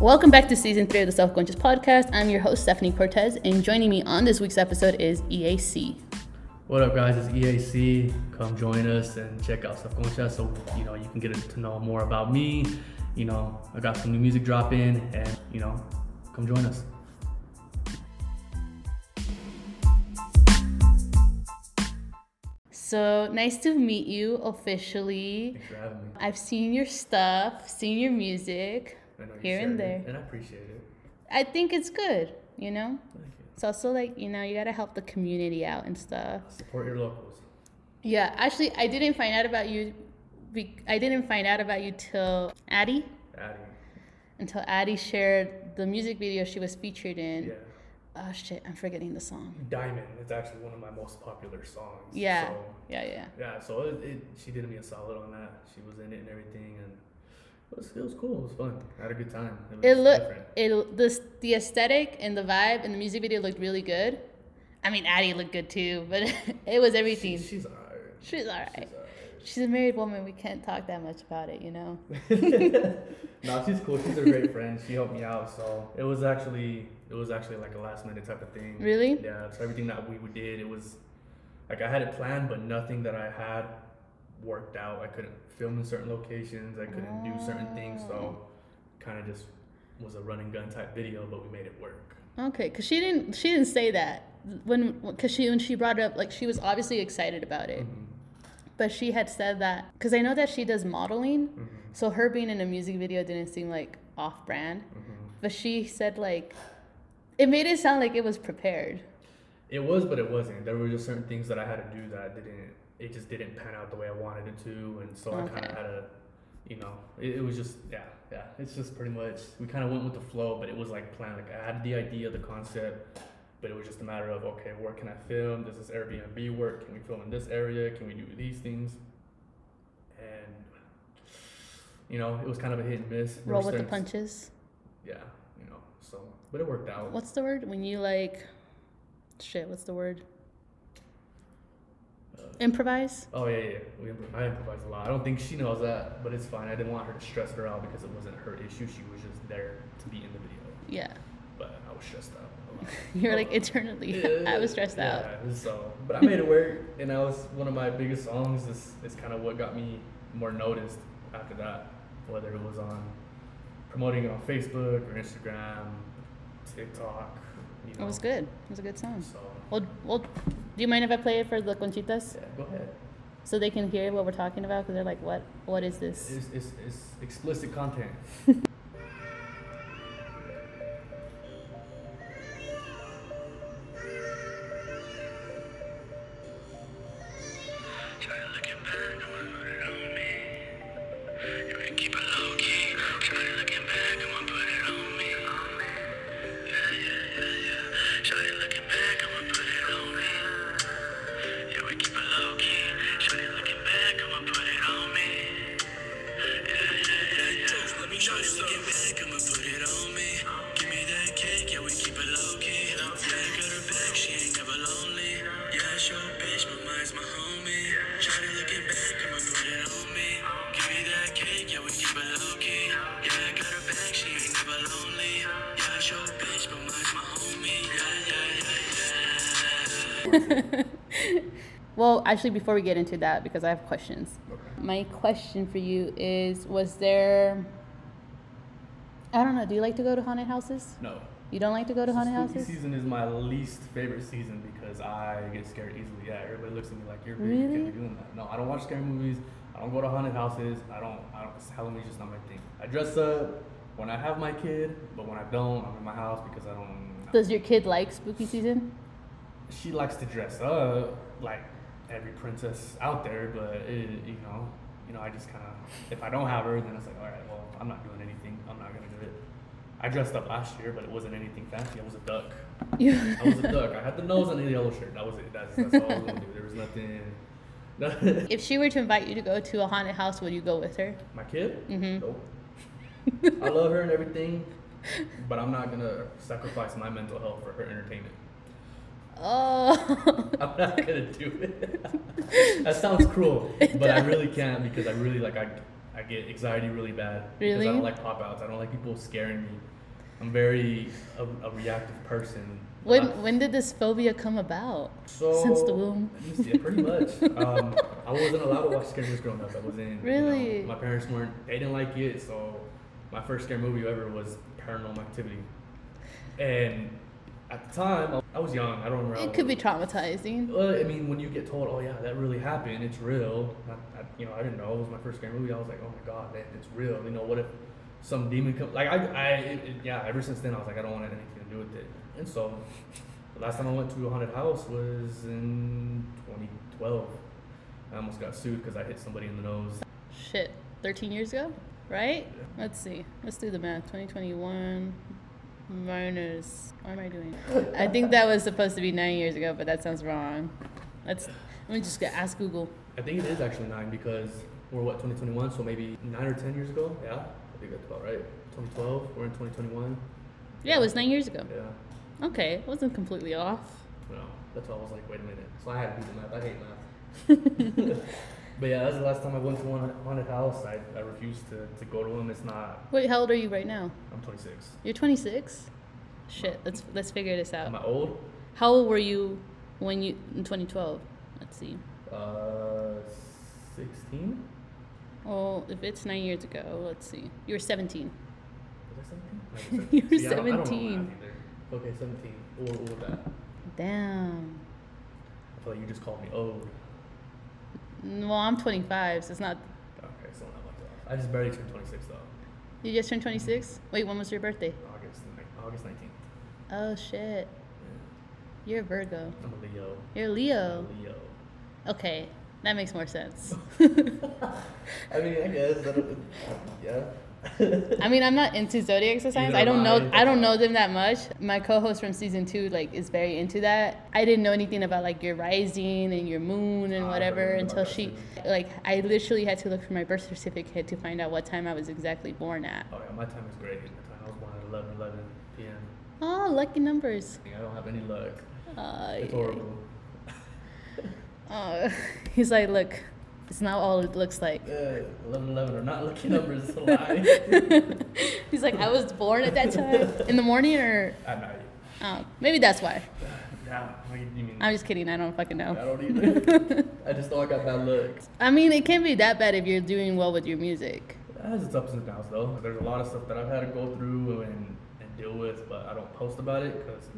Welcome back to season three of the Self Conscious Podcast. I'm your host, Stephanie Cortez, and joining me on this week's episode is EAC. What up, guys? It's EAC. Come join us and check out Self Conscious so you know you can get to know more about me. You know, I got some new music dropping, and you know, come join us. So nice to meet you officially. Thanks for having me. I've seen your stuff, seen your music I know you here and it, there. and I appreciate it. I think it's good, you know? Thank you. It's also like, you know, you gotta help the community out and stuff. Support your locals. Yeah, actually, I didn't find out about you. I didn't find out about you till Addie, Addie. until Addie shared the music video she was featured in. Yeah. Oh shit, I'm forgetting the song. Diamond. It's actually one of my most popular songs. Yeah, So, yeah, yeah. yeah. So it, it, she did me a solid on that. She was in it and everything, and it was, it was cool. It was fun. I had a good time. It, It looked different. it this the aesthetic and the vibe and the music video looked really good. I mean, Addie looked good too, but it was everything. She, she's alright. She's alright. She's alright. She's a married woman. We can't talk that much about it, you know. no, she's cool. She's a great friend. She helped me out, so it was actually it was actually like a last minute type of thing. Really? Yeah. So everything that we did, it was like I had it planned, but nothing that I had worked out. I couldn't film in certain locations. I couldn't do certain things, so kind of just was a run and gun type video, but we made it work. Okay, cause she didn't she didn't say that when cause she when she brought it up like she was obviously excited about it, Mhm. but she had said that because I know that she does modeling, Mhm. so her being in a music video didn't seem like off brand, Mhm. but she said like it made it sound like it was prepared. It was, but it wasn't. There were just certain things that I had to do that didn't. It just didn't pan out the way I wanted it to, and so I kind of had to, you know, it, it was just yeah, yeah. It's just pretty much we kind of went with the flow, but it was like planned. Like I had the idea, the concept, but it was just a matter of okay, where can I film? Does this Airbnb work? Can we film in this area? Can we do these things? And you know, it was kind of a hit and miss. Roll with the punches. Yeah, you know, so but it worked out. What's the word when you like? Shit, what's the word? Improvise. Oh yeah, yeah. We I improvise a lot. I don't think she knows that, but it's fine. I didn't want her to stress her out because it wasn't her issue. She was just there to be in the video. Yeah, But I was stressed out. you're like eternally. I was stressed out. Yeah, so, but I made it work, and that was one of my biggest songs. This is kind of what got me more noticed after that, whether it was on promoting it on Facebook or Instagram, TikTok. You know. It was good. It was a good song. So Well, well, do you mind if I play it for the conchitas yeah, go ahead. so they can hear what we're talking about? Because they're like, "What? What is this?" It's, it's, it's explicit content. actually, before we get into that, because I have questions. My question for you is: Was there? I don't know. Do you like to go to haunted houses? No. You don't like to go to So haunted spooky houses? season is my least favorite season because I get scared easily. Yeah, everybody looks at me like you're. You Really? can't be doing that. No, I don't watch scary movies. I don't go to haunted houses. I don't. I don't. Halloween's just not my thing. I dress up when I have my kid, but when I don't, I'm in my house because I don't. Does your kid like spooky season? She likes to dress up like every princess out there, but it, you know, you know, I just kind of if I don't have her, then it's like, all right, well, I'm not doing anything. I'm not gonna do it. I dressed up last year, but it wasn't anything fancy. I was a duck. You- I was a duck. I had the nose and the yellow shirt. That was it. That's, that's all I was gonna do. There was nothing. nothing. if she were to invite you to go to a haunted house, would you go with her? My kid? Mhm. Nope. I love her and everything, but I'm not gonna sacrifice my mental health for her entertainment. Oh. I'm not gonna do it. that sounds cruel, but I really can't because I really like I, I get anxiety really bad. Because Really? I don't like pop outs. I don't like people scaring me. I'm very a, a reactive person. When Not- when did this phobia come about? so Since the womb. Yeah, pretty much. um, I wasn't allowed to watch scary movies growing up. I wasn't. you know, Really? my parents weren't. They didn't like it. So my first scary movie ever was Paranormal Activity. And at the time, I was young. I don't remember. It could be traumatizing. Well, I mean, when you get told, "Oh yeah, that really happened. It's real," I, I, you know, I didn't know. It was my first scary movie. I was like, "Oh my god, man, it's real." You know, what if some demon comes? Like I, I, it, it- yeah. Ever since then, I was like, I don't want anything to do with it. And so, the last time I went to a haunted house was in 2012. I almost got sued because I hit somebody in the nose. Shit, 13 years ago, right? Let's see. Let's do the math. 2021 minus. What am I doing? I think that was supposed to be nine years ago, but that sounds wrong. Let's. Let me just ask Google. I think it is actually nine because we're what 2021, so maybe nine or ten years ago. Yeah, I think that's about right. 2012. We're in 2021. Yeah, it was nine years ago. Yeah. Okay, it wasn't completely off. No, that's why I was like, wait a minute. So I had to do the math. I hate math. but yeah, that's the last time I went to one haunted house. I, I refused to, to go to one. It's not. Wait, how old are you right now? I'm 26. You're 26. Shit, let's let's figure this out. Am. I old? How old were you when you in 2012? Let's see. Uh, 16. Well, if it's nine years ago, let's see. You were 17. Was I 17? You were See, I don't- I don't 17. Okay, 17. Or was that? Damn. I feel like you just called me old. Well, I'm 25, so it's not. Okay, so not like that. I just barely turned 26 though. You just turned 26? Wait, when was your birthday? August, August 19th. Oh shit. You're a Virgo. I'm a Leo. You're a I'm Leo. a Leo. Okay, that makes more sense. I mean, I guess. Yeah. I mean, I'm not into zodiac signs. I don't know. I. I don't know them that much. My co-host from season two, like, is very into that. I didn't know anything about like your rising and your moon and Ah, whatever until she, like, I literally had to look for my birth certificate to find out what time I was exactly born at. Oh yeah, my time is great. My time. I was born at 11, 11 p.m. Oh, lucky numbers. I don't have any luck. Uh, It's horrible. Uh, he's like, look, it's not all it looks like. Yeah, 11, 11 are not lucky numbers. It's a lie. He's like, I was born at that time in the morning, or At night. oh, maybe that's why. Yeah. What do you mean? I'm just kidding. I don't fucking know. I don't either. I just know I got bad luck. I mean, it can't be that bad if you're doing well with your music. It has its ups and downs though. There's a lot of stuff that I've had to go through and, and deal with, but I don't post about it because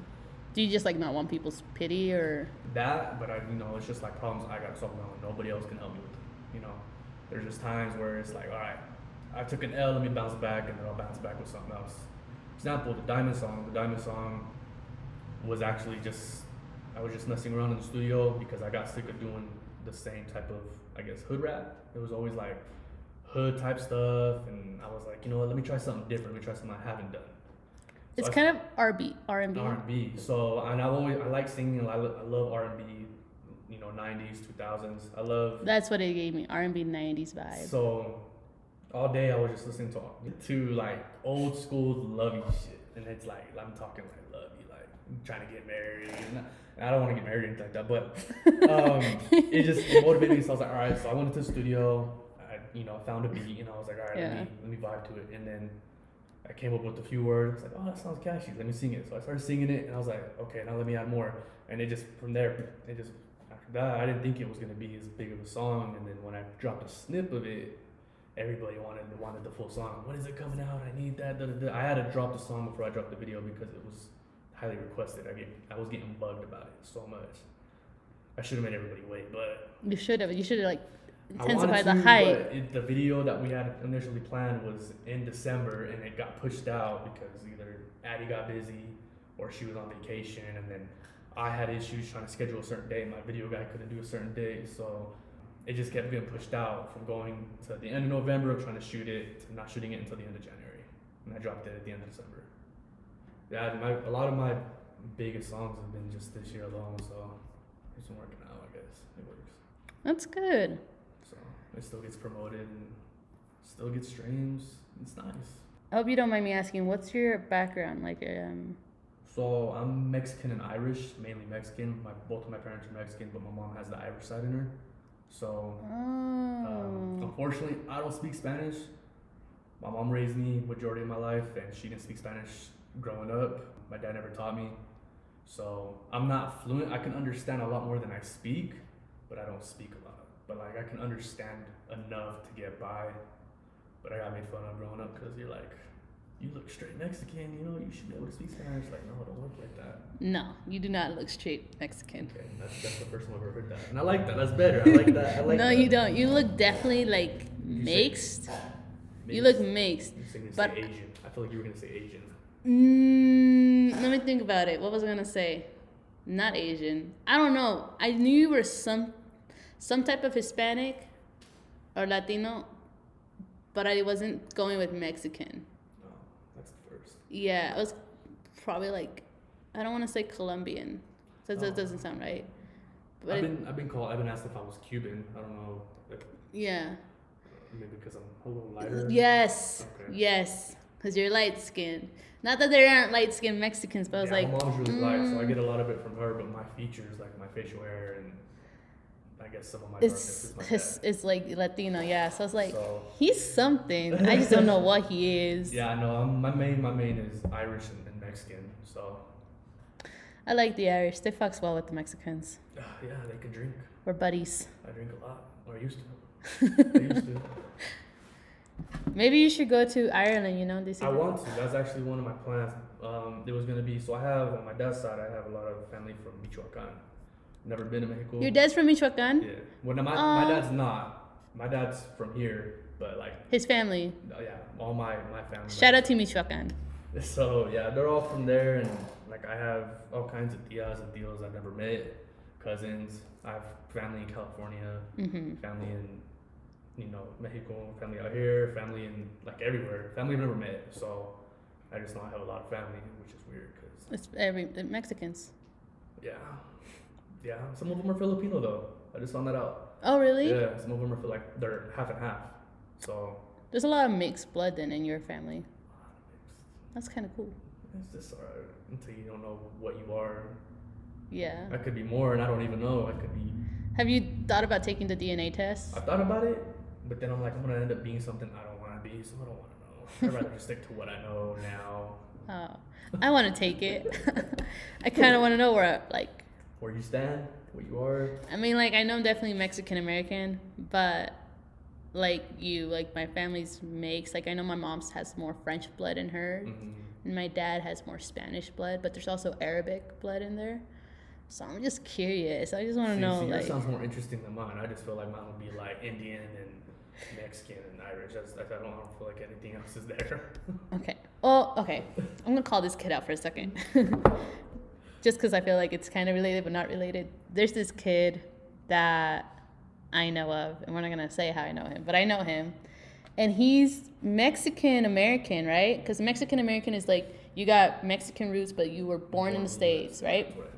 Do you just like not want people's pity, or that. But I, you know, it's just like problems I got to solve own. Nobody else can help me with. You know, there's just times where it's like, all right, I took an L, let me bounce back, and then I'll bounce back with something else. Example: the Diamond song. The Diamond song was actually just I was just messing around in the studio because I got sick of doing the same type of I guess hood rap. It was always like hood type stuff, and I was like, you know what? Let me try something different. Let me try something I haven't done. So it's I- kind of R&B, R&B. R and B. So and I've always I like singing. I, lo- I love R and B. You know, nineties, two thousands. I love. That's what it gave me, R&B '90s vibe. So all day I was just listening to to like old school lovey shit, and it's like I'm talking like love you, like I'm trying to get married. And I, don't want to get married or anything like that, but um, it just motivated me. So I was like, all right. So I went into the studio. I you know found a beat, and I was like, all right, Yeah. let me let me vibe to it, and then. I came up with a few words. Like, oh, that sounds catchy. Let me sing it. So I started singing it, and I was like, okay, now let me add more. And it just from there, it just I didn't think it was gonna be as big of a song. And then when I dropped a snip of it, everybody wanted wanted the full song. When is it coming out? I need that. Da, da, da. I had to drop the song before I dropped the video because it was highly requested. I get I was getting bugged about it so much. I should have made everybody wait, but You should have. You should have like intensified the hype. It, the video that we had initially planned was in December, and it got pushed out because either Addie got busy or she was on vacation, and then I had issues trying to schedule a certain day. My video guy couldn't do a certain day, so it just kept getting pushed out from going to the end of November of trying to shoot it to not shooting it until the end of January, and I dropped it at the end of December. Yeah, my, a lot of my biggest songs have been just this year alone, so it's been working out. I guess it works. That's good. So it still gets promoted and still gets streams. It's nice. I hope you don't mind me asking, what's your background? Like, um, So I'm Mexican and Irish, mainly Mexican. My both of my parents are Mexican, but my mom has the Irish side in her. So oh, um, unfortunately, I don't speak Spanish. My mom raised me majority of my life, and she didn't speak Spanish growing up. My dad never taught me, so I'm not fluent. I can understand a lot more than I speak, but I don't speak a lot. But like I can understand enough to get by. But I got made fun of growing up because you're like, you look straight Mexican. You know, you should be able to speak Spanish. Like, no, I don't look like that. No, you do not look straight Mexican. Okay, that's, that's the first time I've ever heard that, and I like that. That's better. I like that. I like no, that. you don't. You look definitely like You say- mixed. You look mixed. You're saying but- say Asian. I feel like you were gonna say Asian. Mm, let me think about it. What was I gonna say? Not Asian. I don't know. I knew you were some some type of Hispanic or Latino, but I wasn't going with Mexican. No, that's the first. Yeah, I was probably like I don't want to say Colombian. So that Oh. doesn't sound right. But I've been I've been called. I've been asked if I was Cuban. I don't know. Like, yeah. maybe because I'm a little lighter. Yes. Okay. Yes. Because you're light skinned. Not that there aren't light skinned Mexicans, but I was like, my mom's really light, so I mm. get a lot of it from her. But my features, like my facial hair, and I guess some of my it's is my it's like Latino, yeah. So I was like, So he's something. I just don't know what he is. yeah, no, I'm, my main my main is Irish and, and Mexican. So I like the Irish. They fucks well with the Mexicans. uh, yeah, they can drink. We're buddies. I drink a lot, or I used to. I used to. Maybe you should go to Ireland. You know, this. I want to. That's actually one of my plans. Um, it was gonna be so. I have on my dad's side. I have a lot of family from Michoacan. Never been to Mexico. Your dad's from Michoacan. Yeah. Well, no, my my Uh, dad's not. My dad's from here, but like, His family. yeah, all my my family. Shout out to Michoacan. So yeah, they're all from there, and like I have all kinds of tias and tios I've never met, cousins. I have family in California, hmm family in you know Mexico, family out here, family in like everywhere. Family I've never met, so I just I have a lot of family, which is weird because It's every Mexicans. yeah, yeah. Some of them are Filipino though. I just found that out. Oh, really? Yeah, some of them are like they're half and half. So There's a lot of mixed blood then in your family. That's kind of cool. it's just alright until you don't know what you are. Yeah. I could be more, and I don't even know. I could be. Have you thought about taking the DNA test? I thought about it, but then I'm like, I'm gonna end up being something I don't want to be, so I don't want to know. I'd rather just stick to what I know now. Oh, I want to take it. I kind of want to know where, I, like, Where you stand, what you are. I mean, like, I know I'm definitely Mexican American, but like you, like my family's mixed. Like, I know my mom's has more French blood in her, Mhm. and my dad has more Spanish blood, but there's also Arabic blood in there. So I'm just curious. I just want to know, see, like, sounds more interesting than mine. I just feel like mine would be like Indian and Mexican and Irish. I, just, I don't, I don't feel like anything else is there. okay. Oh, okay. I'm gonna call this kid out for a second. Just because I feel like it's kind of related but not related. There's this kid that I know of, and we're not gonna say how I know him, but I know him, and he's Mexican American, right? Because Mexican American is like you got Mexican roots, but you were born in the states, right? That's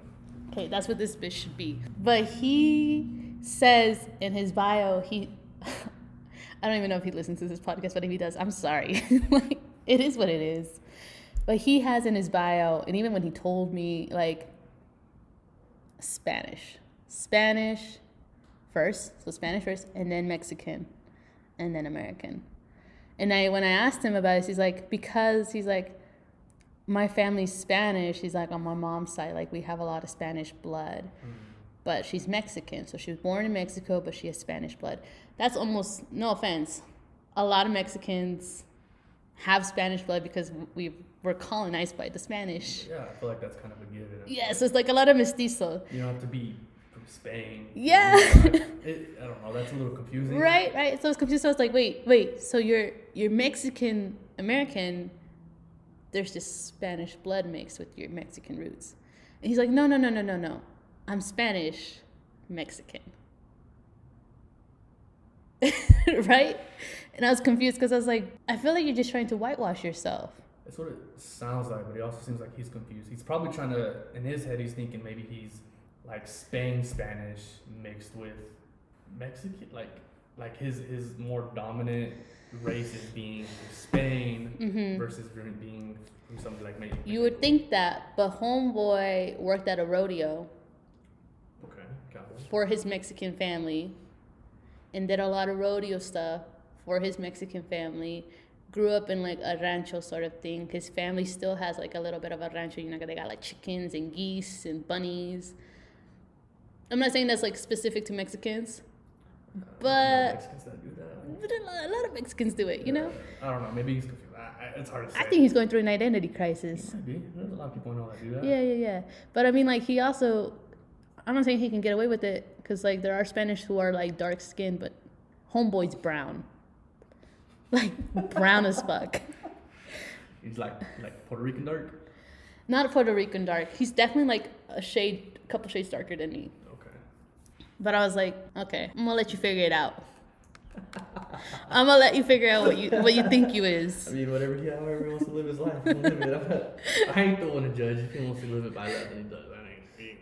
Okay, that's what this bitch should be. But he says in his bio, he I don't even know if he listens to this podcast, but if he does, I'm sorry. like it is what it is. But he has in his bio, and even when he told me like Spanish. Spanish first, so Spanish first, and then Mexican, and then American. And I when I asked him about it, he's like, because he's like, my family's Spanish. He's like, on my mom's side, like we have a lot of Spanish blood. Mm. But she's Mexican, so she was born in Mexico, but she has Spanish blood. That's almost no offense. A lot of Mexicans have Spanish blood because we were colonized by the Spanish. Yeah, I feel like that's kind of a given. Yeah, so it's like a lot of mestizo. You don't have to be from Spain. Yeah. It, I don't know. That's a little confusing. Right, right. So it's confused. So I was like, wait, wait. So you're you're Mexican American. There's just Spanish blood mixed with your Mexican roots. And he's like, no, no, no, no, no, no. I'm Spanish Mexican. right? And I was confused because I was like, I feel like you're just trying to whitewash yourself. That's what it sounds like, but he also seems like he's confused. He's probably trying to, in his head, he's thinking maybe he's like Spain Spanish mixed with Mexican, like like his his more dominant race is being Spain hmm versus being- something like maybe. You would think that, but homeboy worked at a rodeo Okay, for his Mexican family. and did a lot of rodeo stuff for his Mexican family. Grew up in like a rancho sort of thing. His family still has like a little bit of a rancho. You know, they got like chickens and geese and bunnies. I'm not saying that's like specific to Mexicans, but Mexicans that do that. but a lot, of Mexicans do it. You know, I don't know. Maybe he's confused. I, it's hard to say. I think he's going through an identity crisis. Might be. There's a lot of people I know that do that. Yeah, yeah, yeah. But I mean, like, he also, I'm not saying he can get away with it because, like, there are Spanish who are, like, dark skinned, but homeboy's brown. Like, brown as fuck. He's like like Puerto Rican dark. Not a Puerto Rican dark. He's definitely, like, a shade, a couple shades darker than me. Okay. But I was like, okay, I'm gonna let you figure it out. I'm gonna let you figure out what you what you think you is. I mean, whatever he, however he wants to live his life, live it. I ain't the one to judge. If he wants to live it by that, then he does. I ain't.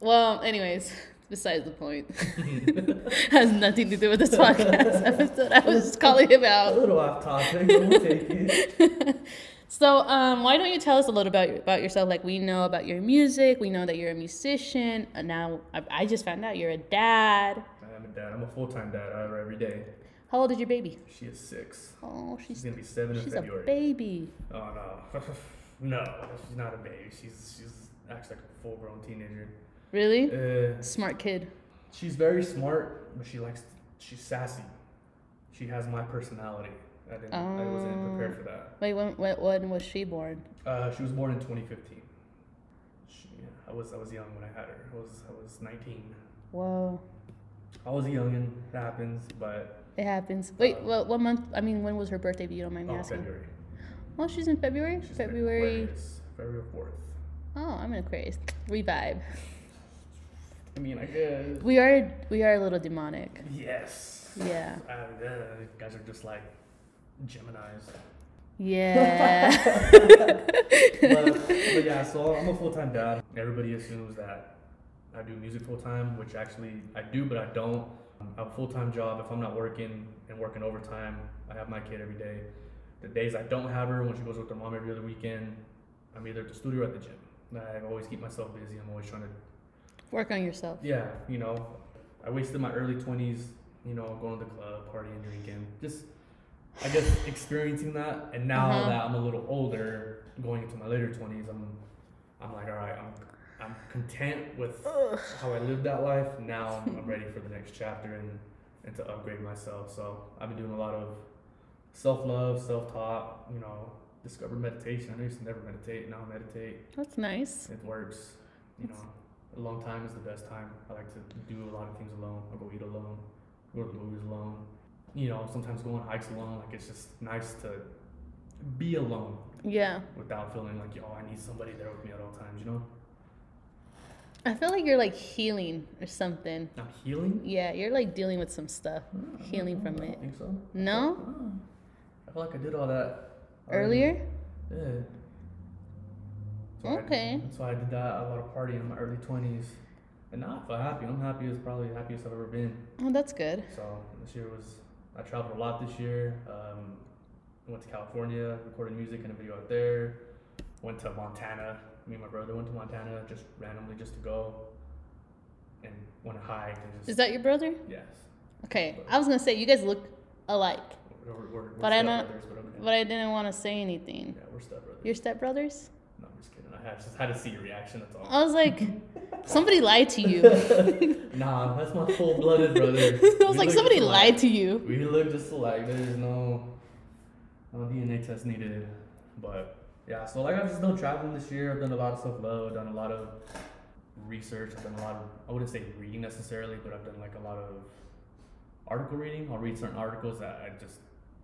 Well, anyways, besides the point. Has nothing to do with this podcast episode. I was just calling him out. A little off topic, but we'll take it. So, um, why don't you tell us a little about about yourself? Like, we know about your music. We know that you're a musician. And now, I, I just found out you're a dad. I am a dad. I'm a full time dad. However, every day. How old is your baby? She is six. Oh, She's she's gonna be seven in she's a February. baby. Oh no, no, she's not a baby. She's she's actually like a full grown teenager. Really? Uh, Smart kid. she's very smart, but she likes she's sassy. She has my personality. I didn't. I wasn't Oh. prepared for that. Wait, when, when, when was she born? Uh, she was born in 2015. She, yeah, I was I was young when I had her. I was I was 19. Whoa, I was young and It happens, but it happens. Wait, Uh, what, what month? I mean, when was her birthday? If you don't mind me oh, asking. February. Oh, she's in February. She's February. February 4th. Oh, I'm an Aquarius. We vibe. I mean, I guess. We are we are a little demonic. Yes. Yeah. Uh, yeah, guys are just like Gemini's. Yeah. but, but yeah, so I'm a full time dad. Everybody assumes that I do music full time, which actually I do, but I don't. I have a full time job. If I'm not working and working overtime, I have my kid every day. The days I don't have her, when she goes with her mom every other weekend, I'm either at the studio or at the gym. I always keep myself busy. I'm always trying to Work on yourself. yeah, you know, I wasted my early twenties, you know, going to the club, partying, drinking, just I guess experiencing that. And now Uh-huh. that I'm a little older, going into my later twenties, I'm I'm like, all right, I'm I'm content with how I lived that life. Now I'm ready for the next chapter and and to upgrade myself. So I've been doing a lot of self love, self taught, you know, discovered meditation. I used to never meditate. Now I meditate. That's nice. It works. You know, a long time is the best time. I like to do a lot of things alone. I'll go eat alone, go to the movies alone. You know, sometimes go on hikes alone. Like it's just nice to be alone Yeah. without feeling like, oh, I need somebody there with me at all times. You know, I feel like you're like healing or something. not healing. Yeah, you're like dealing with some stuff. Oh, I don't Healing from I it. don't think so. No? Oh. I feel like I did all that already. Earlier? Yeah. I- Okay. that's why I did that. A lot of partying in my early twenties, and now I feel happy. I'm happy. It's probably the happiest I've ever been. Oh, that's good. So this year was I traveled a lot this year. Um, went to California, recorded music and a video out there. Went to Montana. Me and my brother went to Montana just randomly just to go and went to hike just Is that your brother? yes. Okay, I was gonna say you guys look alike, We're, we're, we're But I stepbrothers, but okay. but I didn't want to say anything. yeah, we're stepbrothers. Your stepbrothers? no, I'm just kidding. I just had to see your reaction. That's all. I was like, somebody lied to you. Nah, that's my full-blooded brother. I was like, somebody lied to you. We look just alike. There's no no DNA test needed. But yeah, so like I've just done traveling this year. I've done a lot of self love. Done a lot of research. I've done a lot of I wouldn't say reading necessarily, but I've done like a lot of article reading. I'll read certain articles that I just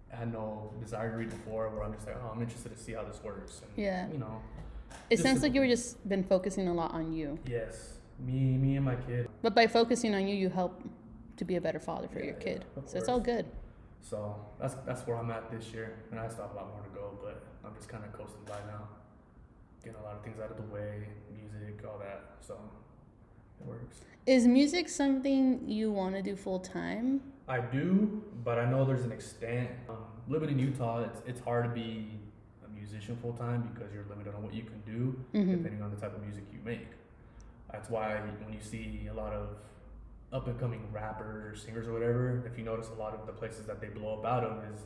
had no desire to read before. Where I'm just like, oh, I'm interested to see how this works. And, Yeah. You know. It Just sounds a- like you were just been focusing a lot on you. Yes. Me, me and my kid. But by focusing on you, you help to be a better father for Yeah, your kid. of so it's all good. So that's that's where I'm at this year, and I still have a lot more to go, but I'm just kind of coasting by now, getting a lot of things out of the way, music, all that. So it works. Is music something you want to do full time? I do, but I know there's an extent. Um, living in Utah, it's it's hard to be musician full time because you're limited on what you can do Mm-hmm. depending on the type of music you make. That's why when you see a lot of up and coming rappers or singers or whatever, if you notice a lot of the places that they blow up out of is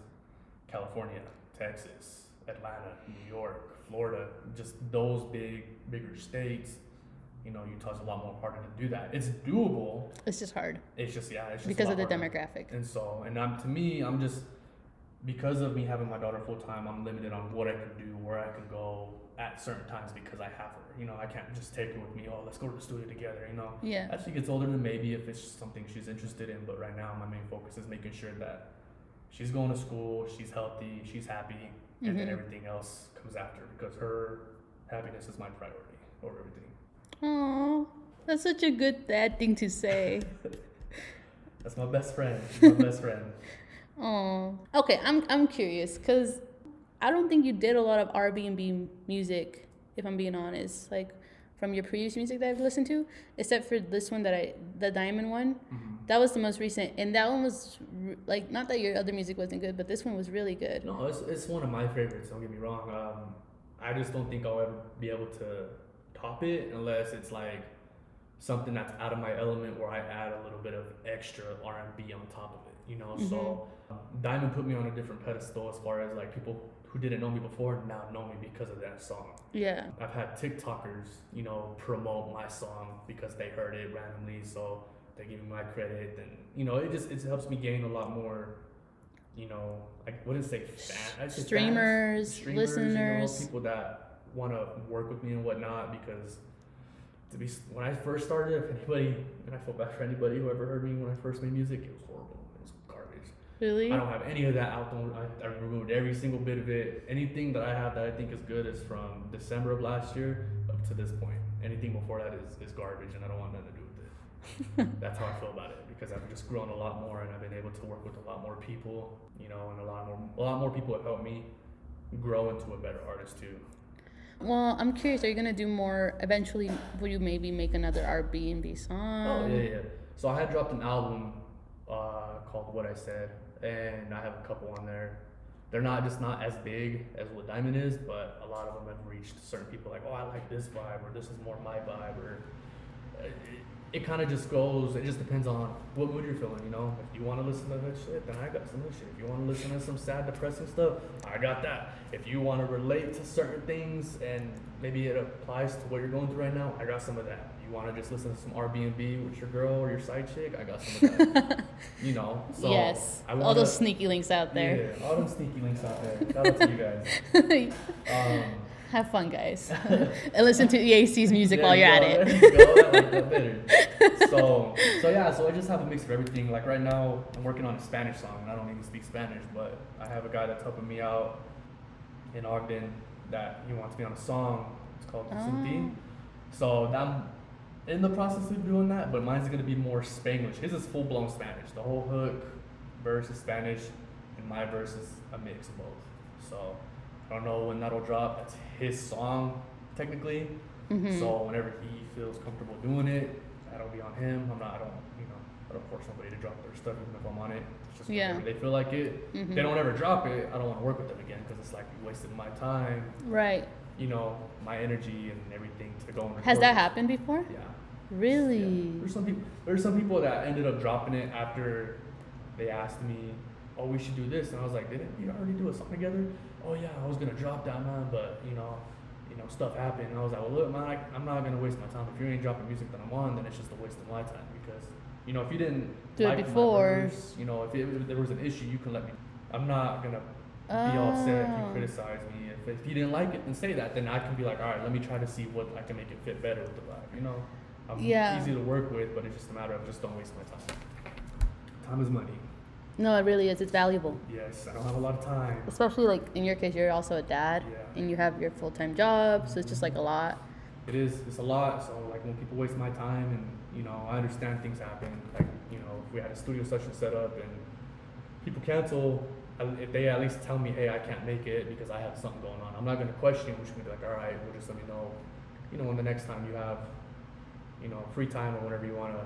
California, Texas, Atlanta, New York, Florida, just those big bigger states. You know, Utah's a lot more harder to do that. It's doable. It's just hard It's just yeah, it's just because of the harder. demographic. And so, and I'm to me, I'm just because of me having my daughter full time, I'm limited on what I can do, where I can go at certain times because I have her. You know, I can't just take her with me. Oh, let's go to the studio together. You know, Yeah. as she gets older, then maybe if it's something she's interested in. But right now, my main focus is making sure that she's going to school, she's healthy, she's happy, and then Mhm. everything else comes after because her happiness is my priority over everything. Oh, that's such a good dad thing to say. That's my best friend. She's my best friend. Oh, okay. I'm I'm curious because I don't think you did a lot of R B and B music, if I'm being honest. Like from your previous music that I've listened to, except for this one that I, the Diamond one, Mhm. that was the most recent, and that one was r- like not that your other music wasn't good, but this one was really good. No, it's, it's one of my favorites. Don't get me wrong. Um, I just don't think I'll ever be able to top it unless it's like something that's out of my element, where I add a little bit of extra R and B on top of it. You know, so um, Diamond put me on a different pedestal as far as like people who didn't know me before now know me because of that song. Yeah. I've had TikTokers, you know, promote my song because they heard it randomly, so they give me my credit, and you know, it just it helps me gain a lot more, you know, I wouldn't say fan, say fans, Streamers, streamers, listeners. you know, people that want to work with me and whatnot. Because to be when I first started, if anybody, and I feel bad for anybody who ever heard me when I first made music, it was horrible, it was garbage. Really? I don't have any of that out. Don't, I, I removed every single bit of it. Anything that I have that I think is good is from December of last year up to this point. Anything before that is, is garbage, and I don't want nothing to do with it. That's how I feel about it because I've just grown a lot more, and I've been able to work with a lot more people. You know, and a lot more a lot more people have helped me grow into a better artist too. Well, I'm curious. Are you gonna do more eventually? Will you maybe make another R B and B song? Oh yeah, yeah. So I had dropped an album uh, called What I Said, and I have a couple on there. They're not just not as big as what Diamond is, but a lot of them have reached certain people. Like, oh, I like this vibe, or this is more my vibe, or uh, it, it kind of just goes. It just depends on what mood you're feeling. You know, if you want to listen to that shit, then I got some of shit. If you want to listen to some sad, depressing stuff, I got that. If you want to relate to certain things and maybe it applies to what you're going through right now, I got some of that. You want to just listen to some R&B with your girl or your side chick, I got some of that. you know, so yes. All those sneaky links out there. Yeah, all those sneaky links out there. Shout out to you guys. Um, Have fun, guys. and listen to EAC's music while you you're at it. You go. Like that. So, so yeah, so I just have a mix of everything. Like right now, I'm working on a Spanish song, and I don't even speak Spanish, but I have a guy that's helping me out in Ogden that he wants me on a song. It's called Sunti. So I'm in the process of doing that, but mine's gonna be more Spanglish. His is full blown Spanish. The whole hook, verse is Spanish, and my verse is a mix of both. So I don't know when that'll drop. That's his song, technically. Mhm. So whenever he feels comfortable doing it, that'll be on him. I'm not. I don't. You know. I don't force somebody to drop their stuff even if I'm on it. It's just Yeah. they feel like it. Mhm. They don't ever drop it. I don't want to work with them again because it's like you wasted my time. Right. You know, my energy and everything to go and record. Has that happened before? Yeah. Really? Yeah. There's some people. There's some people that ended up dropping it after they asked me, "Oh, we should do this," and I was like, "Didn't we already do a song together?" "Oh yeah, I was gonna drop that man, but you know, you know, stuff happened." And I was like, "Well, look, man, I, I'm not gonna waste my time. If you ain't dropping music that I'm on, then it's just a waste of my time because, you know, if you didn't Do it like my before. you know, if, it, if there was an issue, you can let me. I'm not gonna be all upset if you Oh. criticize me. If, if you didn't like it, then say that. Then I can be like, all right, let me try to see what I can make it fit better with the vibe. You know, I'm Yeah. easy to work with, but it's just a matter of just don't waste my time. Time is money. No, it really is. It's valuable. Yes, I don't have a lot of time. Especially like in your case, you're also a dad Yeah. and you have your full time job, so it's just like a lot. It is. It's a lot. So like when people waste my time, and you know, I understand things happen. Like you know, if we had a studio session set up and people cancel, I- Um, if they at least tell me, hey, I can't make it because I have something going on, I'm not gonna question. We're just gonna be like, all right, we'll just let me know. You know, when the next time you have, you know, free time or whenever you wanna,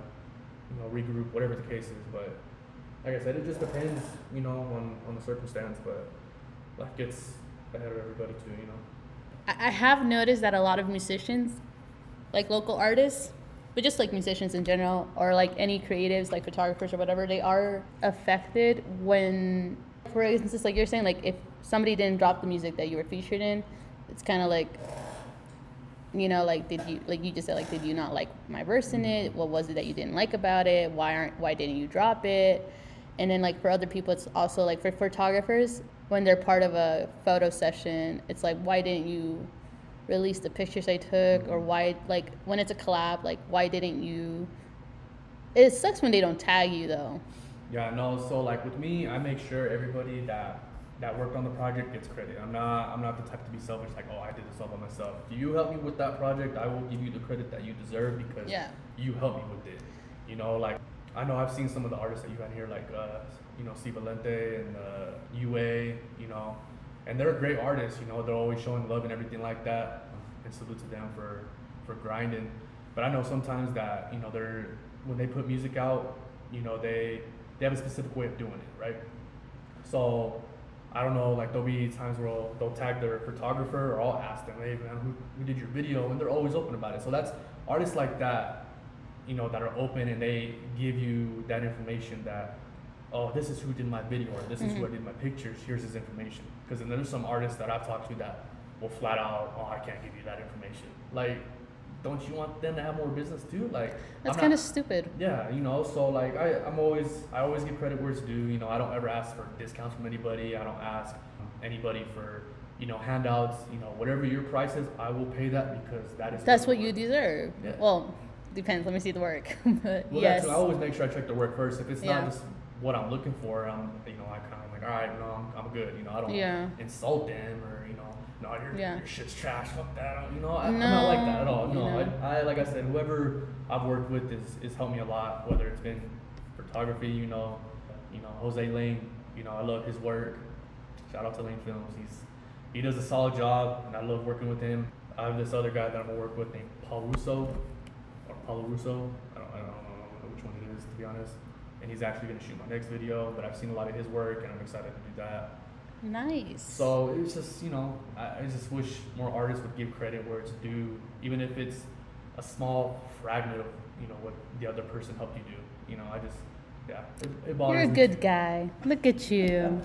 you know, regroup, whatever the case is. But like I said, it just depends, you know, on on the circumstance. But life gets ahead of everybody too, you know. I have noticed that a lot of musicians, like local artists, but just like musicians in general, or like any creatives, like photographers or whatever, they are affected when, for instance, like you're saying, like if somebody didn't drop the music that you were featured in, it's kind of like, you know, like did you, like you just said, like did you not like my verse in it? What was it that you didn't like about it? Why aren't, why didn't you drop it? And then like for other people, it's also like for photographers when they're part of a photo session, it's like why didn't you release the pictures I took or why like when it's a collab like why didn't you it sucks when they don't tag you though Yeah, no. So like with me, I make sure everybody that that worked on the project gets credit. I'm not I'm not the type to be selfish like oh I did this all by myself. If you help me with that project, I will give you the credit that you deserve because Yeah. you helped me with it. You know, like I know I've seen some of the artists that you had here, like uh, you know Steve Valente and uh, UA. You know, and they're great artists. You know, they're always showing love and everything like that. And salute to them for for grinding. But I know sometimes that you know they're when they put music out, you know they they have a specific way of doing it, right? So I don't know, like there'll be times where they'll, they'll tag their photographer or I'll ask them, hey man, who, who did your video? And they're always open about it. So that's artists like that, you know, that are open and they give you that information that, oh, this is who did my video or this is who mm-hmm. I did my pictures. Here's his information. Because then there's some artists that I've talked to that will flat out, oh, I can't give you that information. Like, don't you want them to have more business too? Like, that's kind of stupid yeah, you know, so like I, I'm always I always give credit where it's due. You know, I don't ever ask for discounts from anybody. I don't ask anybody for you know handouts. You know, whatever your price is, I will pay that because that is that's what you deserve Yeah. well depends let me see the work but Well, yes that's I always make sure I check the work first. If it's Yeah. not just what I'm looking for, I'm you know I kind of like all right, no, I'm, I'm good. You know, I don't Yeah. insult them or no, your Yeah. your shit's trash. Fuck that. I don't- You know, I, I'm not like that at all. No, No, you know. I, I like I said, whoever I've worked with is is helped me a lot. Whether it's been photography, you know, you know Jose Lane. You know, I love his work. Shout out to Lane Films. He's he does a solid job, and I love working with him. I have this other guy that I'm gonna work with named Paul Russo, or Paulo Russo. I don't, I don't know which one it is to be honest. And he's actually gonna shoot my next video, but I've seen a lot of his work, and I'm excited to do that. Nice So it's just you know, I, I just wish more artists would give credit where it's due, even if it's a small fragment of you know what the other person helped you do. You know, I just yeah, it, it bothers you're a me. good guy look at you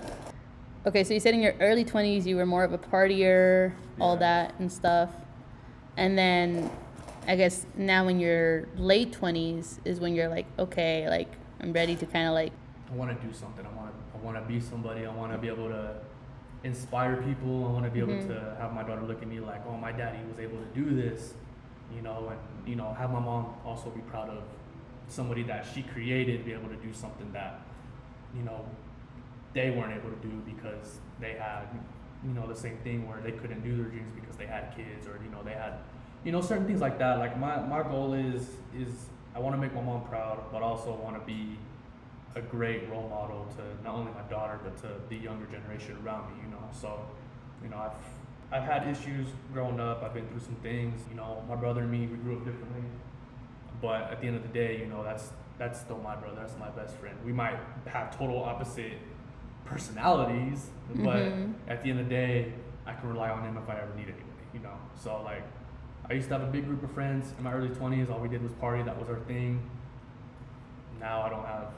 okay so you said in your early 20s you were more of a partier all that and stuff and then i guess now in your late 20s is when you're like okay like i'm ready to kind of like I want to do something. I want to. I want to be somebody. I want to be able to inspire people. I want to be able Mhm. to have my daughter look at me like, oh, my daddy was able to do this, you know, and you know, have my mom also be proud of somebody that she created, be able to do something that, you know, they weren't able to do because they had, you know, the same thing where they couldn't do their dreams because they had kids or you know they had, you know, certain things like that. Like my my goal is is I want to make my mom proud, but also want to be a great role model to not only my daughter but to the younger generation around me. You know, so you know I've I've had issues growing up. I've been through some things. You know, my brother and me we grew up differently, but at the end of the day, you know that's that's still my brother. That's my best friend. We might have total opposite personalities, but Mhm. at the end of the day, I can rely on him if I ever need anybody. You know, so like. I used to have a big group of friends in my early 20s. All we did was party. That was our thing. Now I don't have.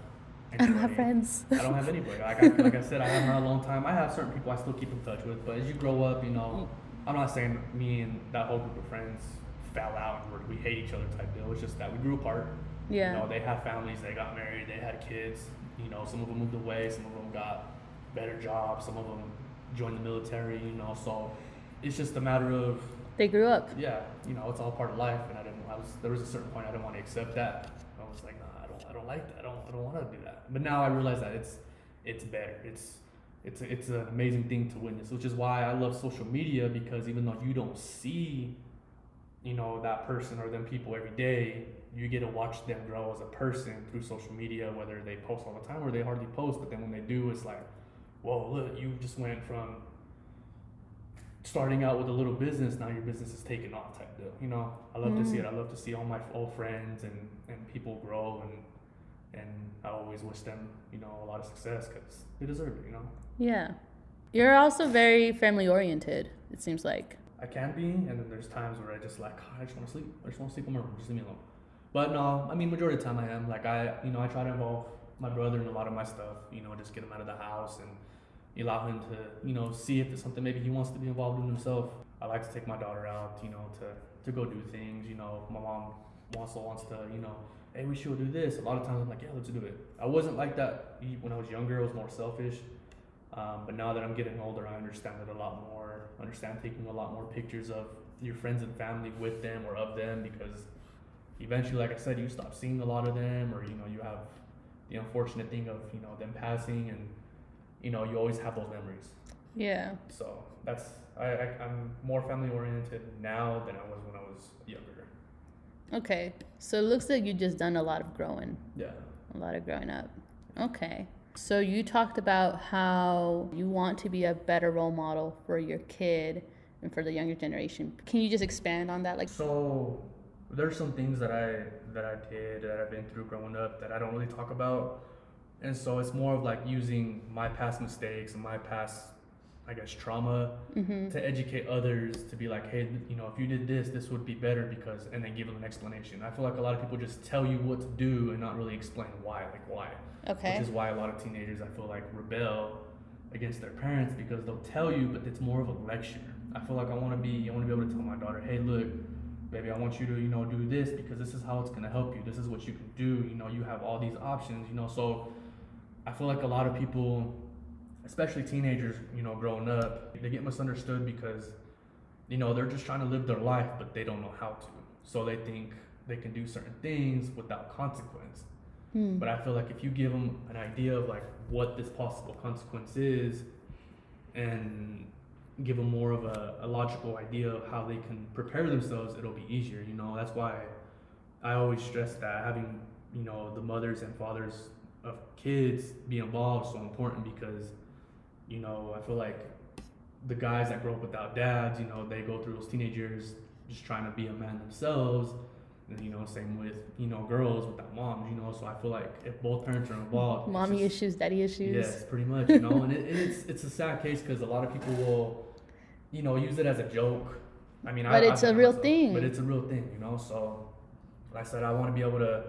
I don't have friends I don't have anybody. Like I, like I said, I haven't had a long time. I have certain people I still keep in touch with, but as you grow up, you know, I'm not saying me and that whole group of friends fell out and we're, hate each other type deal. It's just that we grew apart. yeah You know, they have families, they got married, they had kids. You know, some of them moved away, some of them got better jobs, some of them joined the military. You know, so it's just a matter of they grew up yeah, you know, it's all part of life. And I didn't. I was there was a certain point I didn't want to accept that. I was like, nah, I don't. I don't like that. I don't. I don't want to do that. But now I realize that it's it's better. It's it's it's an amazing thing to witness, which is why I love social media because even though you don't see, you know, that person or them people every day, you get to watch them grow as a person through social media, whether they post all the time or they hardly post. But then when they do, it's like, whoa, look, you just went from starting out with a little business, now your business is taking off type deal. You know, I love to see mm. it. I love to see all my old friends and, and people grow and and I always wish them, you know, a lot of success because they deserve it, you know. yeah you're also very family oriented it seems like I can be, and then there's times where I just like, "God, I just want to sleep. I just want to sleep in my room. Just leave me alone. But no, I mean, majority of the time I am. Like I, you know, I try to involve my brother in a lot of my stuff. You know, just get him out of the house and allow him to, you know, see if it's something maybe he wants to be involved in himself. I like to take my daughter out, you know, to to go do things. You know, my mom also wants to, you know, hey, we should do this. A lot of times I'm like, yeah, let's do it. I wasn't like that when I was younger. I was more selfish. Um, but now that I'm getting older, I understand it a lot more. Understand taking a lot more pictures of your friends and family with them or of them because eventually, like I said, you stop seeing a lot of them, or you know, you have the unfortunate thing of you know them passing, and you know, you always have those memories. Yeah. So that's I, I I'm more family oriented now than I was when I was younger. Okay. So it looks like you just done a lot of growing, Yeah. a lot of growing up. Okay. So you talked about how you want to be a better role model for your kid and for the younger generation. Can you just expand on that? Like, So there's some things that I that I did that I've been through growing up that I don't really talk about, and so it's more of like using my past mistakes and my past, I guess, trauma mm-hmm. to educate others to be like, hey, you know, if you did this, this would be better because, and then give them an explanation. I feel like a lot of people just tell you what to do and not really explain why, like why. okay. Which is why a lot of teenagers, I feel like, rebel against their parents because they'll tell you, but it's more of a lecture. I feel like I want to be, I want to be able to tell my daughter, hey, look, baby, I want you to, you know, do this because this is how it's gonna help you. This is what you can do. You know, you have all these options. You know, so I feel like a lot of people, especially teenagers, you know, growing up, they get misunderstood because, you know, they're just trying to live their life, but they don't know how to. So they think they can do certain things without consequence. Hmm. But I feel like if you give them an idea of like what this possible consequence is, and give them more of a, a logical idea of how they can prepare themselves, it'll be easier. You know, that's why I always stress that having you know the mothers and fathers of kids be involved is so important because you know I feel like the guys that grow up without dads, you know, they go through those teenage years just trying to be a man themselves. And you know, same with you know girls without moms. You know, so I feel like if both parents are involved, Mommy just- issues, daddy issues. Yes, pretty much. You know, and, it, it's it's a sad case because a lot of people will, you know, use it as a joke. I mean, But I, it's I've a real myself, thing. But it's a real thing, you know. So, like I said, I want to be able to